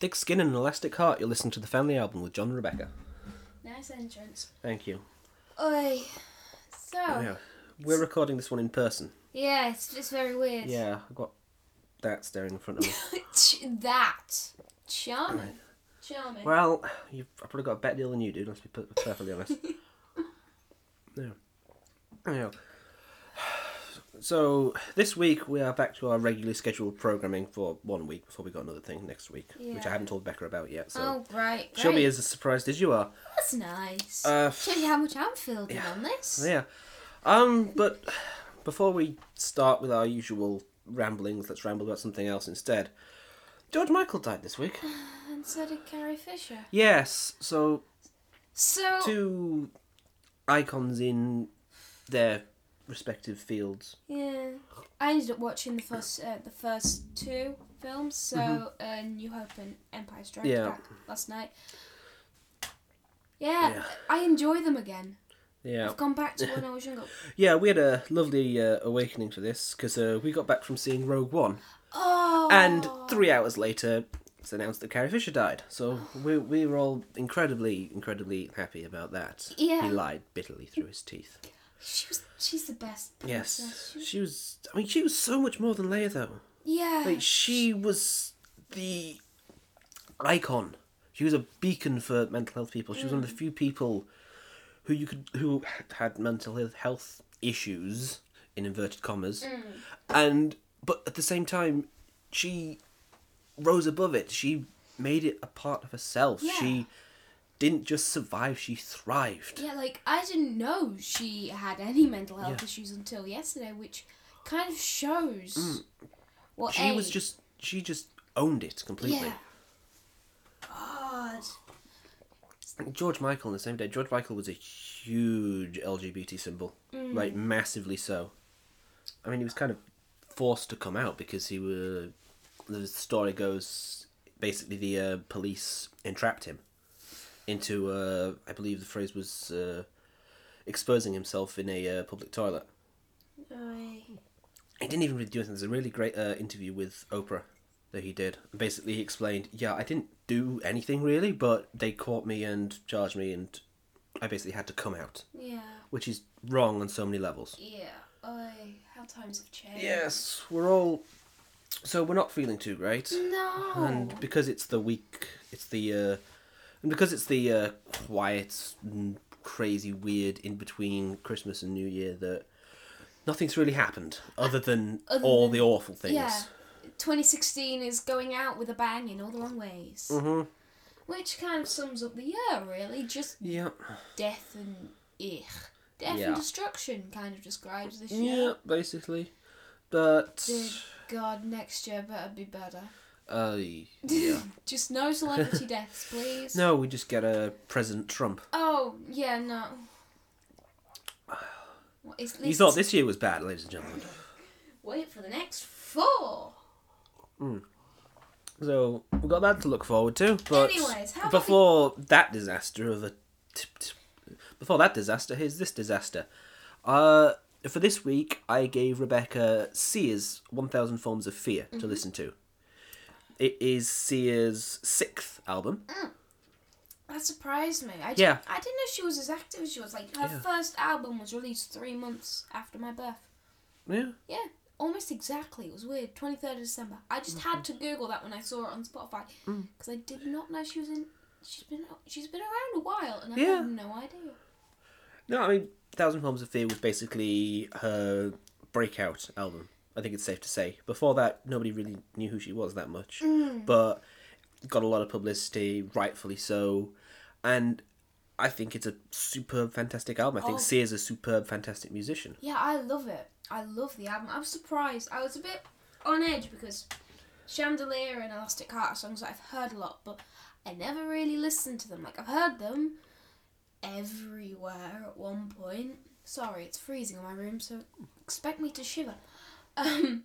thick skin and an elastic heart, you're listening to the family album with John and Rebecca. Nice entrance. Thank you. Oi. So, oh, Yeah. We're recording this one in person. yeah, it's just very weird. Yeah, I've got that staring in front of me. That. Charming. Charming. well, you've I've probably got a better deal than you do, let's be perfectly honest. yeah. Yeah. So, this week we are back to our regularly scheduled programming for one week before we got another thing next week, which I haven't told Becca about yet. So, oh, right. she'll be as surprised as you are. That's nice. Uh, Show you how much I'm filled in on this. Yeah. Um, but before we start with our usual ramblings, let's ramble about something else instead. George Michael died this week. And so did Carrie Fisher. Yes, so So, two icons in their respective fields. yeah, I ended up watching the first, uh, the first two films. So, uh, New Hope and Empire Strikes Mm-hmm. Yeah. Back last night. Yeah, Yeah. I enjoy them again. Yeah. I've gone back to when I was younger. Yeah, we had a lovely uh, awakening for this because uh, we got back from seeing Rogue One, Oh, and three hours later, it's announced that Carrie Fisher died. So we we were all incredibly, incredibly happy about that. Yeah. He lied bitterly through his teeth. She was, she's the best. Yes, princess. She- she was. I mean, she was so much more than Leia, though. Yeah. Like she was the icon. She was a beacon for mental health people. She was one of the few people who you could who had mental health- health issues in inverted commas, mm. and but at the same time, she rose above it. She made it a part of herself. Yeah. She didn't just survive; she thrived. Yeah, like I didn't know she had any mental health Yeah. issues until yesterday, which kind of shows what Mm. She was just she just owned it completely. yeah. God. George Michael on the same day. George Michael was a huge LGBT symbol, like massively so. I mean, he was kind of forced to come out because he was. The story goes basically the uh, police entrapped him into. Uh, I believe the phrase was uh, exposing himself in a uh, public toilet. Oi. He didn't even really do anything. There's a really great uh, interview with Oprah that he did. Basically, he explained, "Yeah, I didn't do anything really, but they caught me and charged me, and I basically had to come out, Yeah. which is wrong on so many levels." Yeah. Oi. How times have changed. Yes, we're all. So we're not feeling too great, No. and because it's the week, it's the, uh, and because it's the uh, quiet, crazy, weird in between Christmas and New Year that nothing's really happened other than Other all than- the awful things. yeah. 2016 is going out with a bang in all the wrong ways. Mm-hmm. Which kind of sums up the year, really. Just Yeah. death and ich. Death Yeah. and destruction kind of describes this year. Yeah, basically. But Dear God, next year better be better. Uh yeah. Just no celebrity deaths, please. no, we just get a President Trump. Oh, yeah, no. Well, at You thought this year was bad, ladies and gentlemen. Wait for the next four. So we've got that to look forward to. But Anyways, before that disaster of a t- t- before that disaster, here's this disaster. Uh for this week, I gave Rebecca Sia's 1000 Forms of Fear Mm-hmm. to listen to. It is Sia's sixth album. That surprised me. I, Yeah. I didn't know she was as active as she was. Like, her Yeah. first album was released three months after my birth. Yeah. Yeah, almost exactly. It was weird. 23rd of December. I just had to Google that when I saw it on Spotify. Mm. Because I did not know she was in. She's been she's been around a while and I Yeah. had no idea. No, I mean, Thousand Forms of Fear was basically her breakout album. I think it's safe to say. Before that, nobody really knew who she was that much, mm. but got a lot of publicity, rightfully so. And I think it's a superb, fantastic album. I think Oh. is a superb, fantastic musician. Yeah, I love it. I love the album. I was surprised. I was a bit on edge because Chandelier and Elastic Heart are songs that I've heard a lot, but I never really listened to them. Like I've heard them everywhere at one point. Sorry, it's freezing in my room, so expect me to shiver. Um,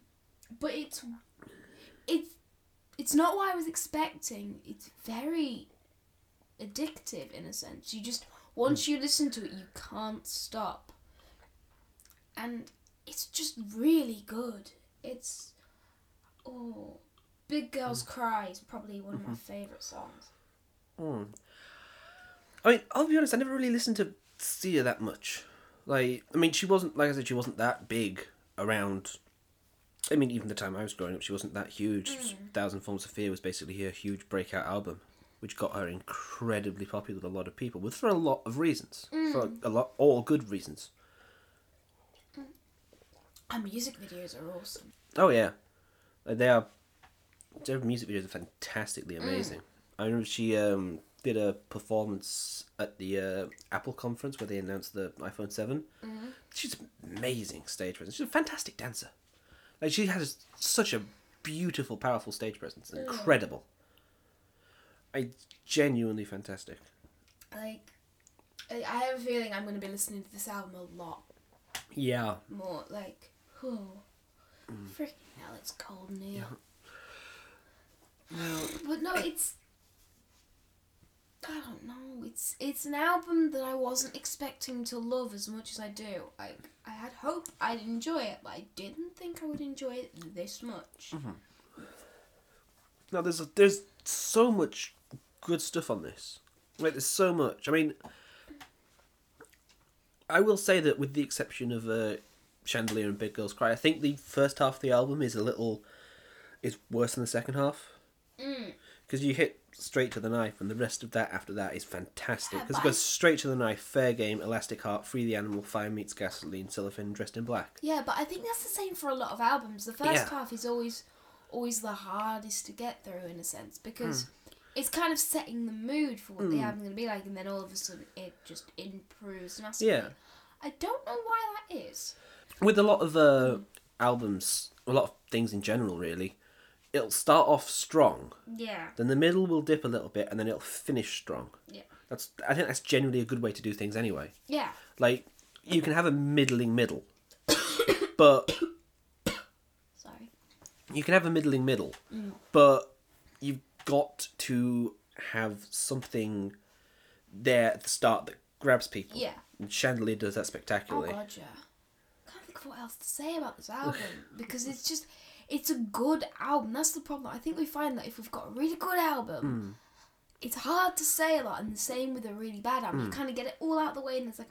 but it's it's it's not what I was expecting. It's very addictive in a sense. You just once you listen to it, you can't stop. And it's just really good. It's oh, Big Girls Cry is probably one Mm-hmm. of my favourite songs. Mm. I mean, I'll be honest. I never really listened to Sia that much. Like, I mean, she wasn't like I said. She wasn't that big around. I mean, even the time I was growing up, she wasn't that huge. Mm. Thousand Forms of Fear was basically her huge breakout album, which got her incredibly popular with a lot of people, with for a lot of reasons, for mm. a lot, all good reasons. Mm. And music videos are awesome. Oh yeah, they are. Their music videos are fantastically amazing. I remember she um, did a performance at the uh, Apple conference where they announced the iPhone 7 mm-hmm. She's amazing stage presence. She's a fantastic dancer. Like she has such a beautiful, powerful stage presence. Incredible. I genuinely fantastic. Like, I I have a feeling I'm going to be listening to this album a lot Yeah. more. Like, oh, freaking hell, it's cold in here. But no, it's. I don't know. It's it's an album that I wasn't expecting to love as much as I do. Like I had hope I'd enjoy it, but I didn't think I would enjoy it this much. Now there's there's so much good stuff on this. Like there's so much. I mean, I will say that with the exception of uh, Chandelier and Big Girls Cry, I think the first half of the album is a little is worse than the second half Mm. because you hit straight to the knife, and the rest of that after that is fantastic because it goes straight to the knife. Fair game, Elastic Heart, Free the Animal, Fire Meets Gasoline, Cellophane, Dressed in Black. Yeah, but I think that's the same for a lot of albums. The first Yeah. half is always always the hardest to get through in a sense because it's kind of setting the mood for what the album's going to be like, and then all of a sudden it just improves massively. Yeah. I don't know why that is. with a lot of uh, albums, a lot of things in general, really, it'll start off strong, Yeah. then the middle will dip a little bit, and then it'll finish strong. Yeah. That's I think that's generally a good way to do things anyway. Yeah. Like you can have a middling middle, but Sorry. you can have a middling middle, mm. but you've got to have something there at the start that grabs people. Yeah. And Chandelier does that spectacularly. Oh god, yeah. Can't think of what else to say about this album because it's just it's a good album. That's the problem. I think we find that if we've got a really good album, hmm. it's hard to say a lot, and the same with a really bad album. You hmm. kind of get it all out the way, and it's like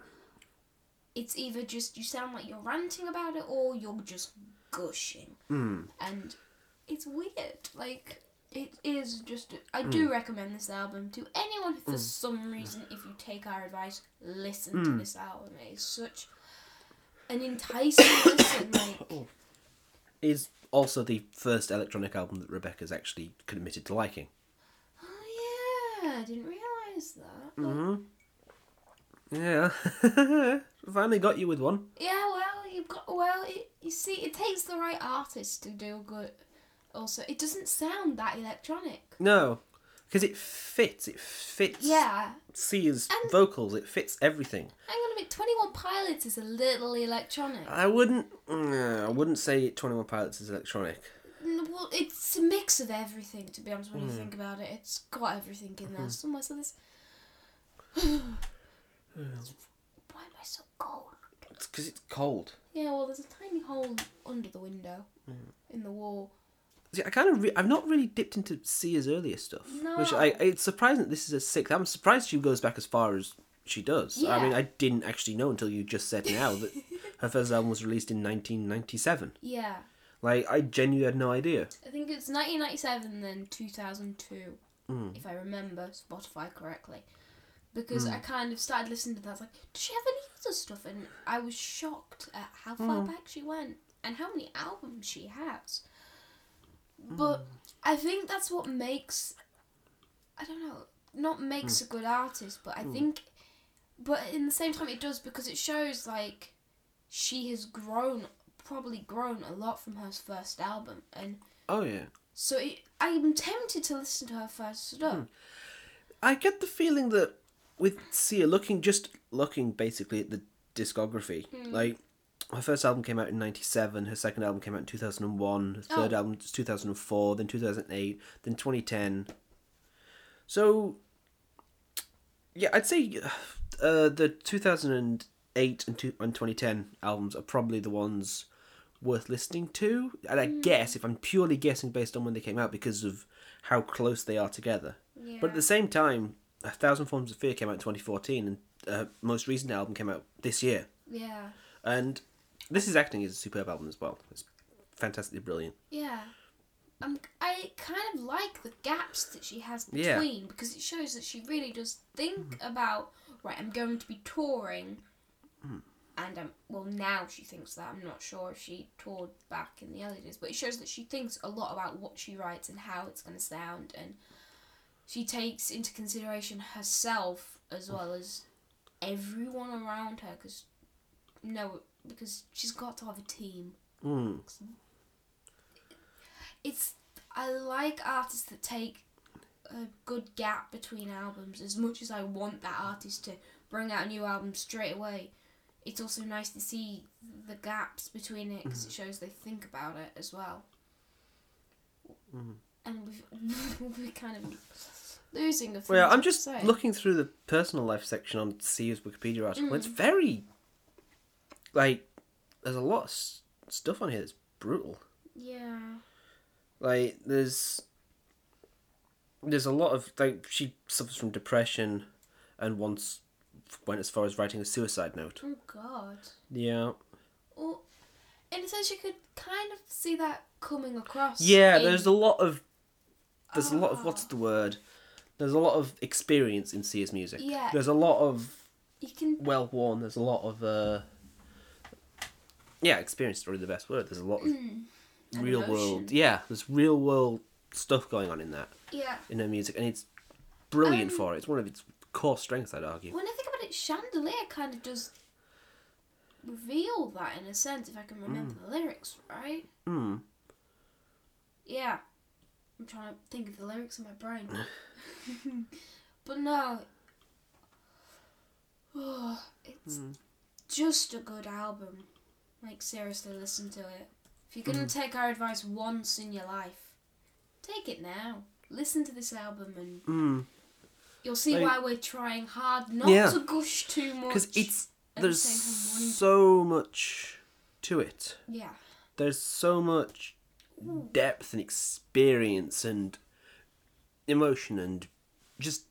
it's either just you sound like you're ranting about it, or you're just gushing, Mm. and it's weird. Like. It is just. I do hmm. recommend this album to anyone who, for some reason, if you take our advice, listen to this album. It is such an enticing listen. Like, Is also the first electronic album that Rebecca's actually committed to liking. oh yeah, I didn't realize that. Like, Yeah. Finally got you with one. Yeah, well, you've got well. It, you see, it takes the right artist to do good. Also, it doesn't sound that electronic. No. Because it fits. It fits Yeah, Sia's And- vocals. It fits everything. hang on a minute. Twenty One Pilots is a little electronic. I wouldn't. mm, I wouldn't say Twenty One Pilots is electronic. Mm, well, it's a mix of everything. To be honest, when you hmm. think about it, it's got everything in there hmm. somewhere. So this. Why am I so cold? It's because it's cold. Yeah, well, there's a tiny hole under the window hmm. in the wall. See, I kind of. Re- I've not really dipped into Sia's earlier stuff. Which I. No. It's surprising this is a sixth. I'm surprised she goes back as far as she does. Yeah. I mean, I didn't actually know until you just said now that her first album was released in 1997. Yeah, Like, I genuinely had no idea. I think it's 1997 then 2002, hmm. if I remember Spotify correctly. Because hmm. I kind of started listening to that. I was like, does she have any other stuff? And I was shocked at how far hmm. back she went and how many albums she has. But mm. I think that's what makes, I don't know, not makes mm. a good artist, but I mm. think, but in the same time it does because it shows like she has grown, probably grown a lot from her first album. And Oh, yeah. so it, I'm tempted to listen to her first stuff. I get the feeling that with Sia looking just looking basically at the discography, hmm. like her first album came out in '97, her second album came out in 2001, her third Oh. album was 2004, then 2008, then 2010. So, yeah, I'd say uh, the 2008 and, two, and 2010 albums are probably the ones worth listening to. And I guess if I'm purely guessing based on when they came out because of how close they are together. Yeah. But at the same time, A Thousand Forms of Fear came out in 2014, and uh, most recent album came out this year. yeah. And this is acting is a superb album as well. It's fantastically brilliant. Yeah. Um, I kind of like the gaps that she has Yeah. between because it shows that she really does think about right. I'm going to be touring, and um, well now she thinks that. I'm not sure if she toured back in the early days, but it shows that she thinks a lot about what she writes and how it's going to sound, and she takes into consideration herself as well as everyone around her. Because no, because she's got to have a team Mm. it's I like artists that take a good gap between albums as much as I want that artist to bring out a new album straight away. It's also nice to see the gaps between it because it shows they think about it as well. Mhm. And we've, we're kind of losing a few Well, I'm just looking through the personal life section on Sia's Wikipedia article. Mm. It's very like there's a lot of s- stuff on here that's brutal. Yeah. Like there's there's a lot of like she suffers from depression and once went as far as writing a suicide note. Oh God. Yeah. Well, in a sense, you could kind of see that coming across. Yeah, in- there's a lot of there's a lot of what's Ah. the word? There's a lot of experience in Sia's music. Yeah. There's a lot of You can. well worn. There's a lot of uh yeah, experience is probably the best word. There's a lot of Mm, real emotion. world. Yeah, there's real world stuff going on in that Yeah. in her music, and it's brilliant Um, for it. It's one of its core strengths, I'd argue. When I think about it, Chandelier kind of does reveal that in a sense, if I can remember the lyrics right. Hmm. Yeah. I'm trying to think of the lyrics in my brain. but no. Oh, it's Hmm. just a good album. Like, seriously, listen to it. If you're going to take our advice once in your life, take it now. Listen to this album and Hmm. you'll see Like- why we're trying hard not Yeah. to gush too much. Because it's there's same time wanting- so much to it. Yeah. There's so much depth and experience and emotion and just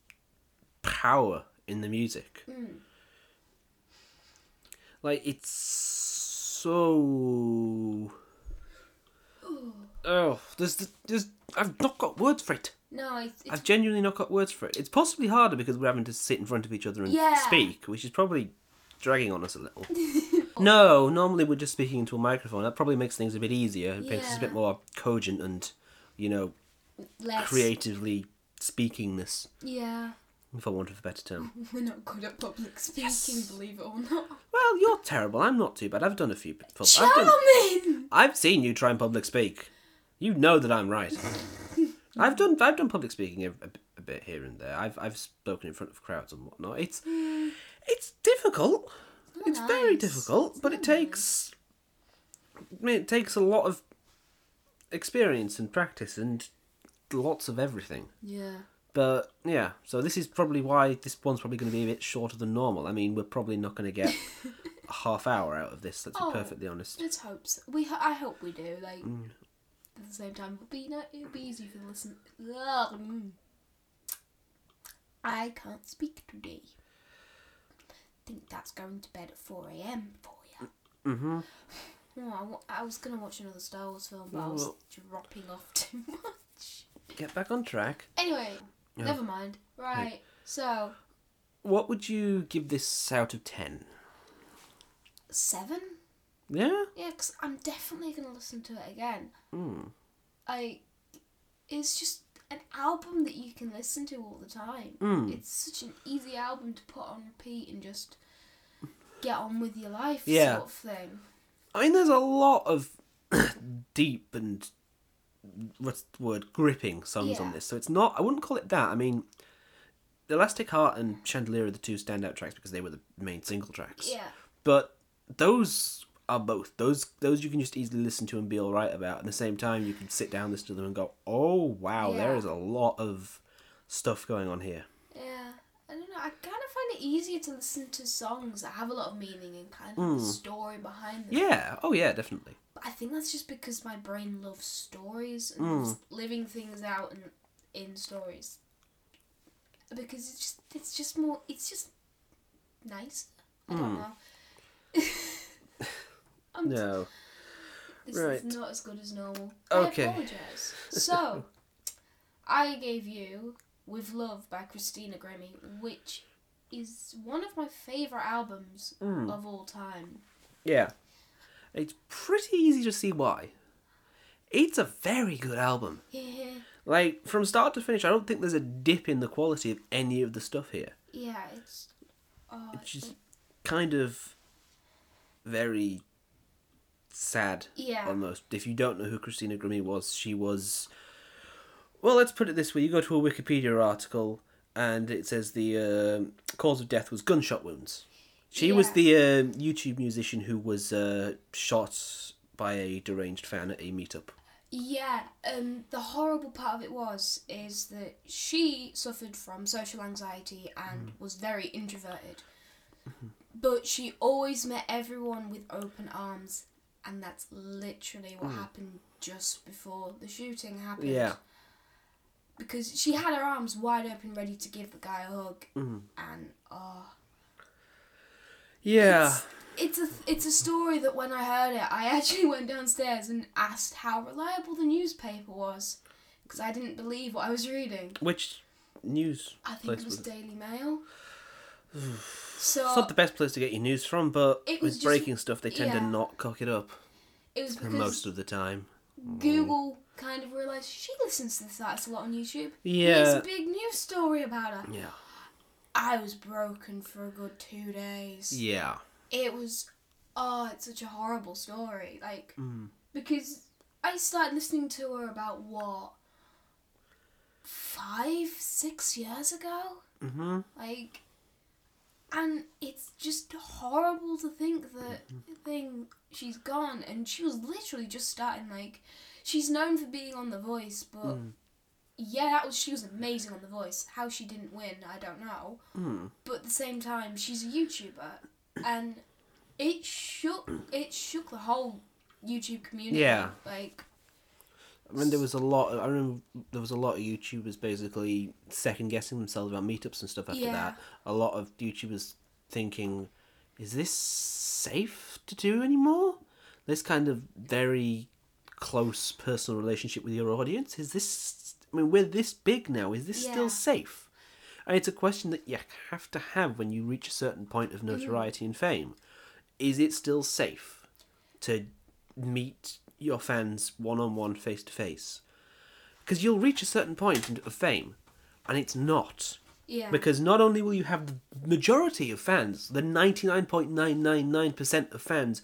power in the music. Mm. Like it's so oh, there's there's I've not got words for it. No, it's, it's I've genuinely not got words for it. It's possibly harder because we're having to sit in front of each other and Yeah. speak, which is probably dragging on us a little. no, normally we're just speaking into a microphone. That probably makes things a bit easier. It makes us a bit more cogent and, you know, less. creatively speakingness, Yeah. For want of a better term. We're not good at public speaking, Yes. believe it or not. Well, you're terrible. I'm not too bad. I've done a few. Pub- I've, done, I've seen you try and public speak. You know that I'm right. I've done I've done public speaking a, a, a bit here and there. I've I've spoken in front of crowds and whatnot. It's hmm. it's difficult. It's very nice. difficult, but it takes I mean, it takes a lot of experience and practice and lots of everything. Yeah. But yeah, so this is probably why this one's probably going to be a bit shorter than normal. I mean, we're probably not going to get a half hour out of this. Let's Oh. be perfectly honest. Let's hope so. We, ho- I hope we do. Like Mm. at the same time, it'll be no, it'll be easy for the listen. Ugh, mm. I can't speak today. I Think that's going to bed at four a.m. for you. Mm-hmm. Oh, I, was gonna watch another Star Wars film, but I was dropping off too much. Get back on track. Anyway, Yeah. never mind. Right. So What would you give this out of ten? seven. Yeah. Yeah, because I'm definitely gonna listen to it again. Mm. I, it's just an album that you can listen to all the time. Mm. It's such an easy album to put on repeat and just get on with your life, Yeah. sort of thing. I mean, there's a lot of deep and what's the word gripping songs on this. So it's not. I wouldn't call it that. I mean, Elastic Heart and Chandelier are the two standout tracks because they were the main single tracks. Yeah, But those are both those those you can just easily listen to and be all right about. At the same time, you can sit down, listen to them, and go, "Oh wow, there Yeah. is a lot of stuff going on here." yeah. I don't know. I kind of easier to listen to songs that have a lot of meaning and kind of a story behind them. Yeah. Oh yeah, definitely. But I think that's just because my brain loves stories and Mm. loves living things out and in stories. Because it's just it's just more it's just nice. I don't Mm. know. I'm No. This Right. is not as good as normal. Okay. I apologise. So, I gave you With Love by Christina Grimmie, which is one of my favourite albums Mm. of all time. Yeah. It's pretty easy to see why. It's a very good album. Yeah, Like from start to finish, I don't think there's a dip in the quality of any of the stuff here. yeah, it's. Oh, It's just kind of very sad yeah, almost. If you don't know who Christina Grimmie was, she was. Well, let's put it this way: you go to a Wikipedia article, and it says the um cause of death was gunshot wounds. She was the uh, YouTube musician who was uh, shot by a deranged fan at a meetup. yeah. Um, the horrible part of it was is that she suffered from social anxiety and Mm. was very introverted. Mm-hmm. But she always met everyone with open arms, and that's literally what happened just before the shooting happened. Mm. Yeah. Because she had her arms wide open, ready to give the guy a hug, Mhm. and oh, Yeah. it's a it's a story that when I heard it, I actually went downstairs and asked how reliable the newspaper was, because I didn't believe what I was reading. Which news? I think it was was? Daily Mail. so It's not the best place to get your news from, but It was with just- breaking stuff, they tend to not cock it up it was because most of the time. Google kind of realised she listens to this artist a lot on YouTube. Yeah. Here's a big news story about her. Yeah. I was broken for a good two days. Yeah. It was, oh, it's such a horrible story. Like, Mm. because I started listening to her about what, five, six years ago? Mm-hmm. Like, and it's just horrible to think that thing she's gone, and she was literally just starting. Like, she's known for being on The Voice, but Mm. yeah, that was she was amazing on The Voice. How she didn't win, I don't know. Mm. But at the same time, she's a YouTuber, and it shook it shook the whole YouTube community. Yeah. like I mean, there was a lot. Of, I remember there was a lot of YouTubers basically second guessing themselves about meetups and stuff after Yeah. that. A lot of YouTubers thinking, "Is this safe to do anymore?" This kind of very close personal relationship with your audience is this? I mean, we're this big now. Is this Yeah. still safe? And it's a question that you have to have when you reach a certain point of mm. notoriety and fame. Is it still safe to meet your fans one on one, face to face? Because you'll reach a certain point of fame, and it's not. yeah, Because not only will you have the majority of fans, the 99.999% of fans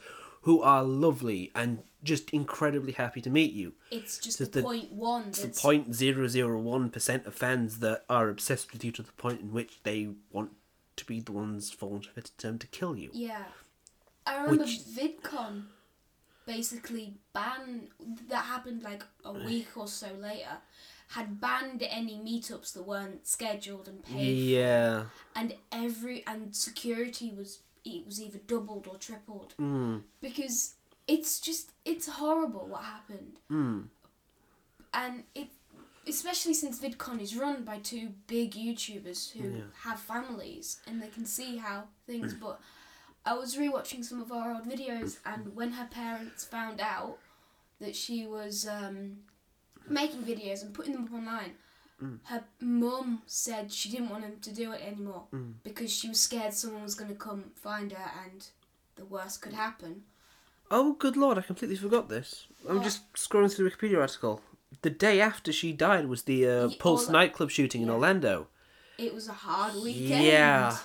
who are lovely and just incredibly happy to meet you, it's just so the, the- point one. the That's, 0.001% of fans that are obsessed with you to the point in which they want to be the ones, for want of a term, to kill you. Yeah. I remember Which- VidCon basically banned that happened like a mm. week or so later had banned any meetups that weren't scheduled and paid Yeah. and every and security was it was either doubled or tripled Mm. because it's just it's horrible what happened Mm. and it especially since VidCon is run by two big YouTubers who Yeah. have families and they can see how things. but I was rewatching some of our old videos, and when her parents found out that she was um, making videos and putting them up online, Mm. her mum said she didn't want him to do it anymore Mm. because she was scared someone was going to come find her and the worst could happen. Oh, good lord, I completely forgot this. I'm just scrolling through the Wikipedia article. The day after she died was the uh, Ye- Pulse nightclub shooting in. Orlando. It was a hard weekend. Yeah.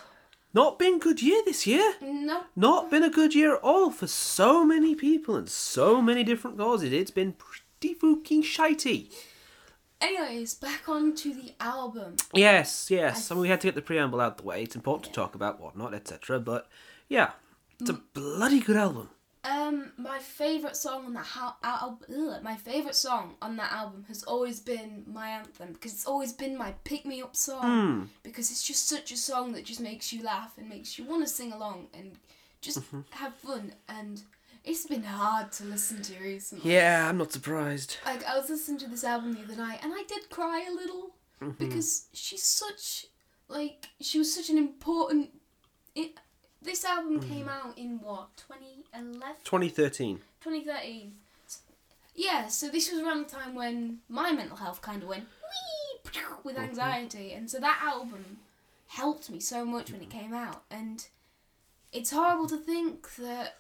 Not been good year this year. No. Not been a good year at all for so many people and so many different causes. It's been pretty fucking shitey. Anyways, back on to the album. Yes, yes. I mean, we had to get the preamble out the way. It's important to talk about whatnot, etc. But yeah, it's a bloody good album. Um, my favorite song on that ha- al- ugh, my favorite song on that album has always been my anthem because it's always been my pick me up song Hmm. because it's just such a song that just makes you laugh and makes you want to sing along and just Mm-hmm. have fun and it's been hard to listen to recently. Yeah, I'm not surprised. Like I was listening to this album the other night and I did cry a little Mm-hmm. because she's such like she was such an important. It, this album Mm. came out in what 2011, 2013. 2013. Yeah, so this was around the time when my mental health kind of went wee with Mm-hmm. anxiety, and so that album helped me so much when it came out, and it's horrible to think that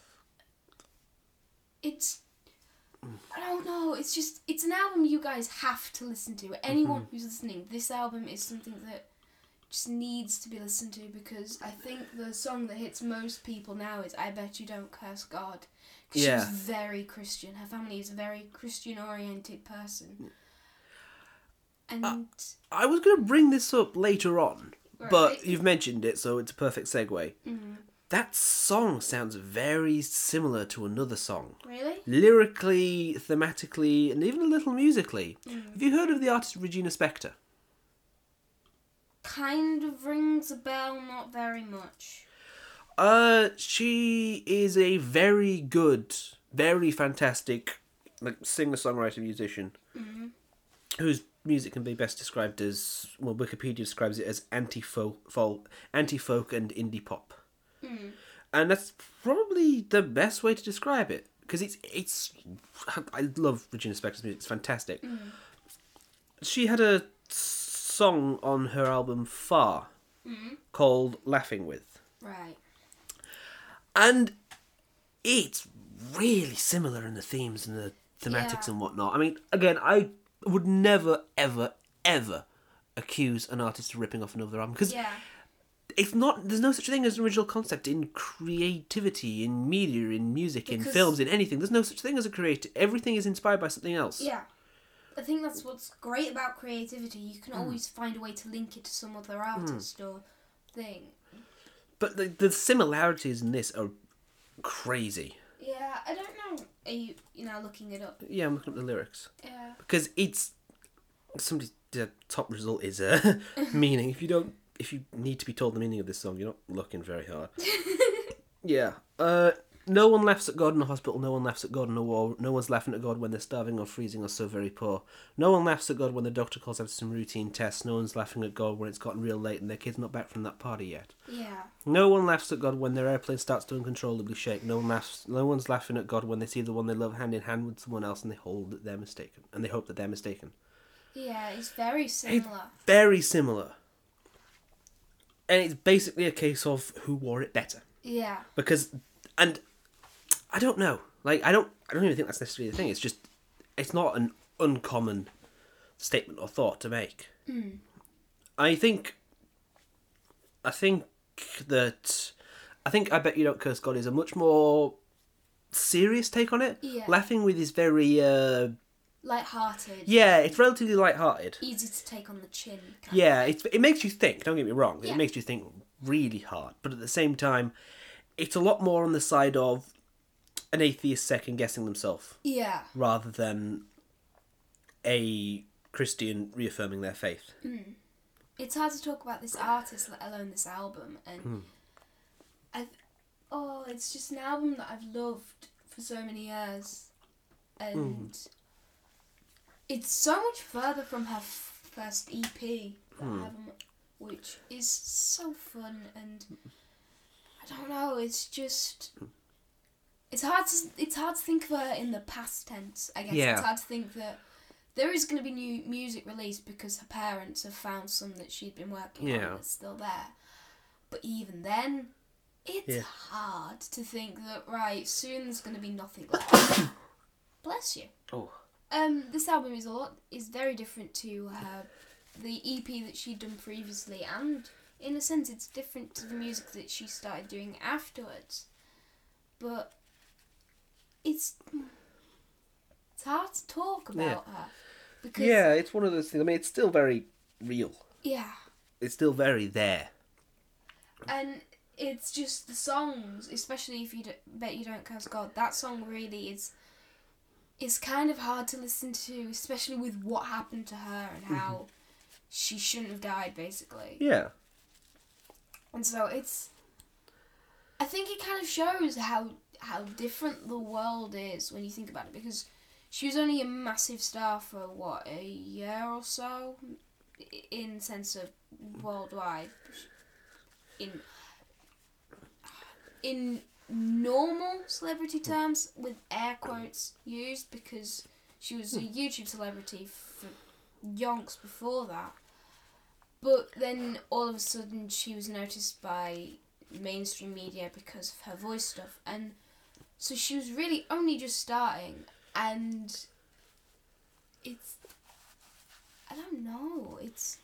it's I don't know. It's just it's an album you guys have to listen to. Anyone mm-hmm. who's listening, this album is something that just needs to be listened to because I think the song that hits most people now is "I Bet You Don't Curse God." 'Cause Yeah. was very Christian. Her family is a very Christian-oriented person, mm. and uh, I was going to bring this up later on, Right. but you've mentioned it, so it's a perfect segue. Mhm. That song sounds very similar to another song. really, Lyrically, thematically, and even a little musically. Mm. Have you heard of the artist Regina Spektor? kind of rings a bell, not very much. Uh, she is a very good, very fantastic, like singer songwriter musician, Mhm. whose music can be best described as well. Wikipedia describes it as anti folk, anti folk, and indie pop, Mm. and that's probably the best way to describe it because it's it's. I love Regina Spektor's music; it's fantastic. She had a song on her album Far Mhm. called "Laughing With." Right. and it's really similar in the themes and the thematics Yeah. and whatnot. I mean, again, I would never, ever, ever accuse an artist of ripping off another album because Yeah. It's not. There's no such thing as an original concept in creativity, in media, in music, in films, in anything. There's no such thing as a creative. Everything is inspired by something else. Yeah. I think that's what's great about creativity. You Hmm. can always find a way to link it to some other artist or thing. But the, the similarities in this are crazy. Yeah, I don't know. Are you, you know, looking it up? Yeah, I'm looking up the lyrics. Yeah. because it's somebody the top result is uh, meaning if you don't if you need to be told the meaning of this song you're not looking very hard yeah uh no one laughs at God in a hospital. No one laughs at God in a war. No one's laughing at God when they're starving or freezing or so very poor. No one laughs at God when the doctor calls after some routine tests. No one's laughing at God when it's gotten real late and their kid's not back from that party yet. Yeah. No one laughs at God when their airplane starts to uncontrollably shake. No one laughs. No one's laughing at God when they see the one they love hand in hand with someone else and they hold that they're mistaken and they hope that they're mistaken. Yeah, it's very similar. very similar. And it's basically a case of who wore it better. Yeah. Because and I don't know. Like I don't I don't even think that's necessarily the thing. It's just it's not an uncommon statement or thought to make. Mm. I think I think that I think I bet you don't curse God is a much more serious take on it. Yeah. Laughing with is very uh Light-hearted. yeah, it's relatively light-hearted. Easy to take on the chin. Yeah, it's, it makes you think, don't get me wrong. Yeah. It makes you think really hard. But at the same time, it's a lot more on the side of an atheist second guessing themselves Yeah. rather than a Christian reaffirming their faith. It's hard to talk about this artist, let alone this album, and Hmm. I, oh, it's just an album that I've loved for so many years, and Hmm. It's so much further from her f- first EP, Hmm. album, which is so fun and I don't know. It's just. It's hard to it's hard to think of her in the past tense. I guess Yeah. it's hard to think that there is going to be new music released because her parents have found some that she'd been working Yeah. on that's still there. But even then, it's Yeah. hard to think that right soon there's going to be nothing left. Bless you. Oh. Um, this album is a lot is very different to her the EP that she'd done previously, and in a sense, it's different to the music that she started doing afterwards. But it's it's hard to talk about her because Yeah, it's one of those things. I mean, it's still very real. yeah, It's still very there. and it's just the songs, especially if you bet you don't curse God. That song really is. It's kind of hard to listen to, especially with what happened to her and mm-hmm. how she shouldn't have died, basically. Yeah. And so it's. I think it kind of shows how how different the world is when you think about it, because she was only a massive star for what a year or so, in sense of worldwide. In in normal celebrity terms, with air quotes used, because she was a hmm. YouTube celebrity for yonks before that. But then all of a sudden she was noticed by mainstream media because of her voice stuff, and so she was really only just starting, and it's I don't know, it's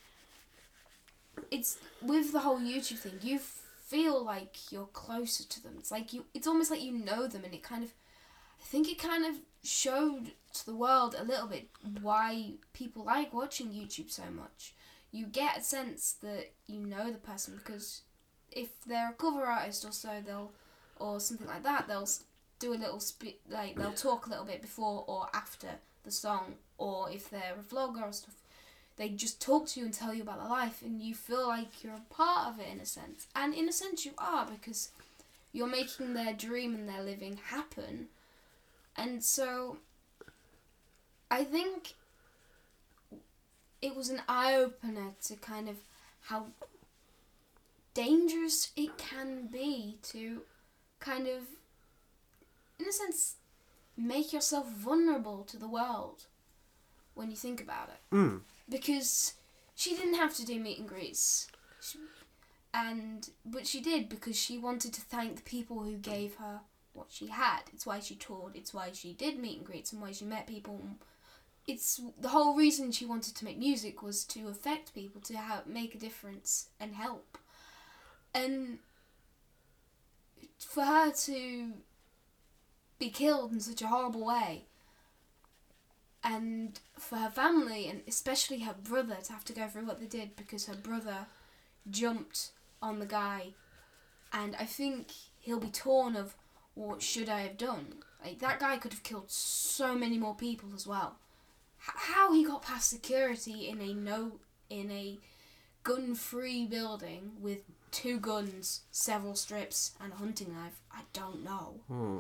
it's with the whole YouTube thing, you feel like you're closer to them. It's like you, it's almost like you know them, and it kind of, I think it kind of showed to the world a little bit why people like watching YouTube so much. You get a sense that you know the person because if they're a cover artist or so, they'll or something like that, they'll do a little spe- like they'll talk a little bit before or after the song, or if they're a vlogger or stuff, they just talk to you and tell you about their life, and you feel like you're a part of it in a sense. And in a sense, you are because you're making their dream and their living happen. And so, I think it was an eye opener to kind of how dangerous it can be to kind of, in a sense, make yourself vulnerable to the world when you think about it Mm. Because she didn't have to do meet and greets, she, and but she did because she wanted to thank the people who gave her what she had. It's why she toured. It's why she did meet and greets and why she met people. It's the whole reason she wanted to make music was to affect people, to help make a difference and help. And for her to be killed in such a horrible way and for her family and especially her brother to have to go through what they did because her brother jumped on the guy. And I think he'll be torn of what should I have done? Like that guy could have killed so many more people as well. H- how he got past security in a no in a gun free building with two guns several strips and a hunting knife I don't know. Hmm.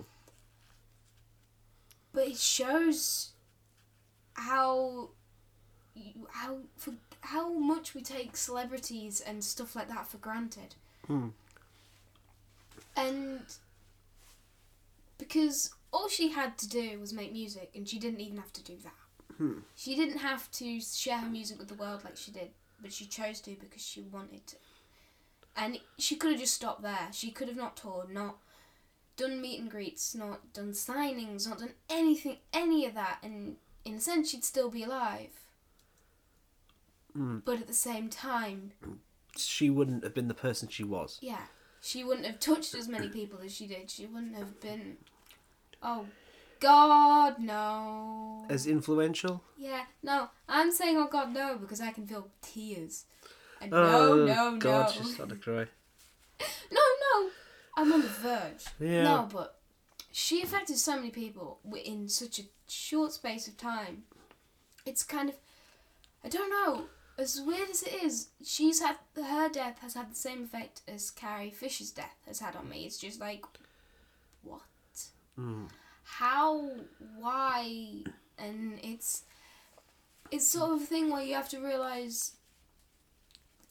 but it shows how how for how much we take celebrities and stuff like that for granted. Hmm. And because all she had to do was make music, and she didn't even have to do that. Hmm. She didn't have to share her music with the world like she did, but she chose to because she wanted to. And she could have just stopped there. She could have not toured, not done meet and greets, not done signings, not done anything, any of that, and in a sense, she'd still be alive. Mm. But at the same time, She wouldn't have been the person she was. yeah, she wouldn't have touched as many people as she did. She wouldn't have been. Oh, God, no. As influential? Yeah, no, I'm saying oh God, no, because I can feel tears. And oh, no, no, God, no. she's started to cry. No, no, I'm on the verge. Yeah. No, but she affected so many people in such a short space of time. It's kind of, I don't know. As weird as it is, she's had her death has had the same effect as Carrie Fisher's death has had on me. It's just like, what? Mm. How? Why? And it's it's sort of a thing where you have to realize,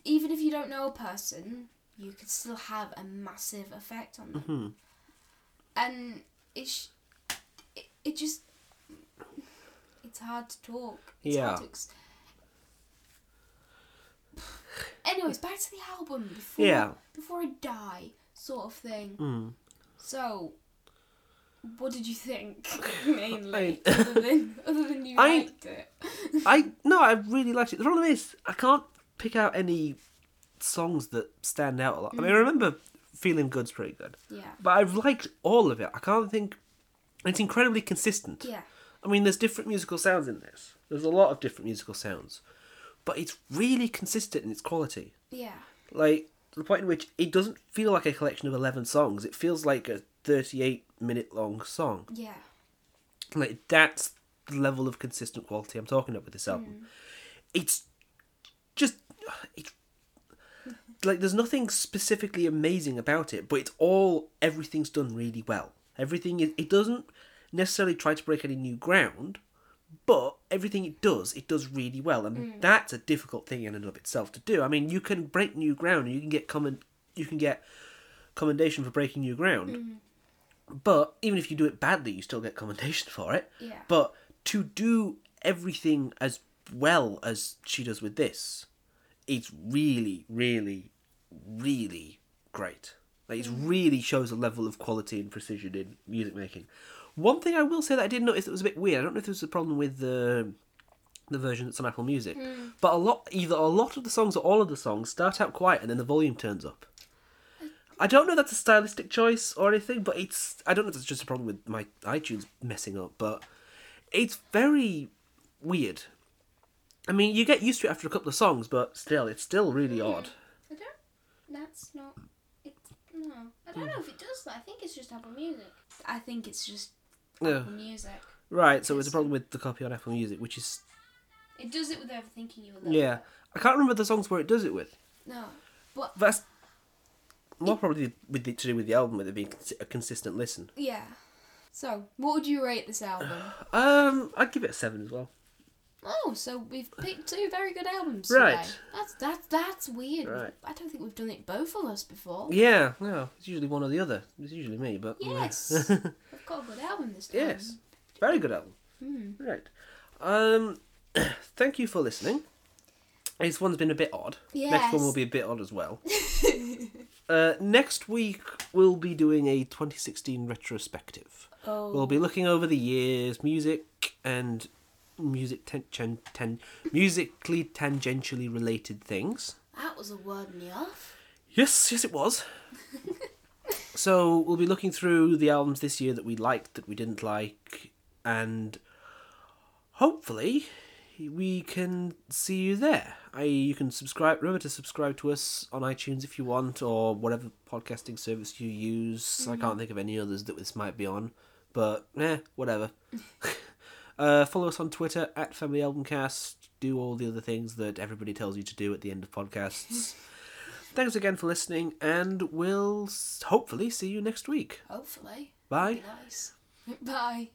even if you don't know a person, you could still have a massive effect on them hmm and it's it, it just it's hard to talk it's Yeah. hard to ex- anyways back to the album before Yeah. before i die sort of thing Mm. so what did you think mainly I- other than other than you I- liked it I no, I really liked it. The problem is, I can't pick out any songs that stand out a lot. I mean, I remember "Feeling Good's" pretty good, yeah but I've liked all of it. I can't think. It's incredibly consistent. yeah I mean, there's different musical sounds in this. There's a lot of different musical sounds, but it's really consistent in its quality. yeah Like to the point in which it doesn't feel like a collection of 11 songs. It feels like a 38 minute long song. Yeah. Like, that's the level of consistent quality I'm talking about with this album. Mm. It's just. It's. Like, there's nothing specifically amazing about it, but it's all. Everything's done really well. Everything is. It doesn't necessarily try to break any new ground, but everything it does, it does really well, and mm. that's a difficult thing in and of itself to do. I mean, you can break new ground, and you can get comment, you can get commendation for breaking new ground, mm-hmm. but even if you do it badly, you still get commendation for it. Yeah. But to do everything as well as she does with this, it's really, really, really great. Like, it really shows a level of quality and precision in music making. One thing I will say that I did notice that was a bit weird. I don't know if this was a problem with the the version that's on Apple Music, hmm. but a lot, either a lot of the songs or all of the songs start out quiet and then the volume turns up. I don't know if that's a stylistic choice or anything, but it's I don't know if it's just a problem with my iTunes messing up, but it's very weird. I mean, you get used to it after a couple of songs, but still, it's still really odd. I don't. That's not. It. No. I don't know if it does that. I think it's just Apple Music. I think it's just Yeah. Music. Right, so it's a problem with the copy on Apple Music, which is It does it without thinking you a little yeah. I can't remember the songs where it does it with. No. But That's more probably with the, to do with the album, with it being a consistent listen. yeah. So, what would you rate this album? Um, I'd give it a seven as well. Oh, so we've picked two very good albums Right. today. That's that's that's weird. Right. I don't think we've done it both of us before. Yeah, no, it's usually one or the other. It's usually me, but Yes. we've got a good album this time. yes, very good album. Hmm. Right. Um, thank you for listening. This one's been a bit odd. Yes. Next one will be a bit odd as well. uh, next week we'll be doing a 2016 retrospective. Oh. We'll be looking over the years, music and music ten- ten- ten- musically tangentially related things. That was a word me off. Yes, yes, it was. so we'll be looking through the albums this year that we liked, that we didn't like, and hopefully we can see you there. I, you can subscribe. Remember to subscribe to us on iTunes if you want, or whatever podcasting service you use. I can't think of any others that this might be on, but eh, whatever. uh, follow us on Twitter at Family Albumcast. Do all the other things that everybody tells you to do at the end of podcasts. Thanks again for listening, and we'll hopefully see you next week. Hopefully. Bye. Nice. Bye.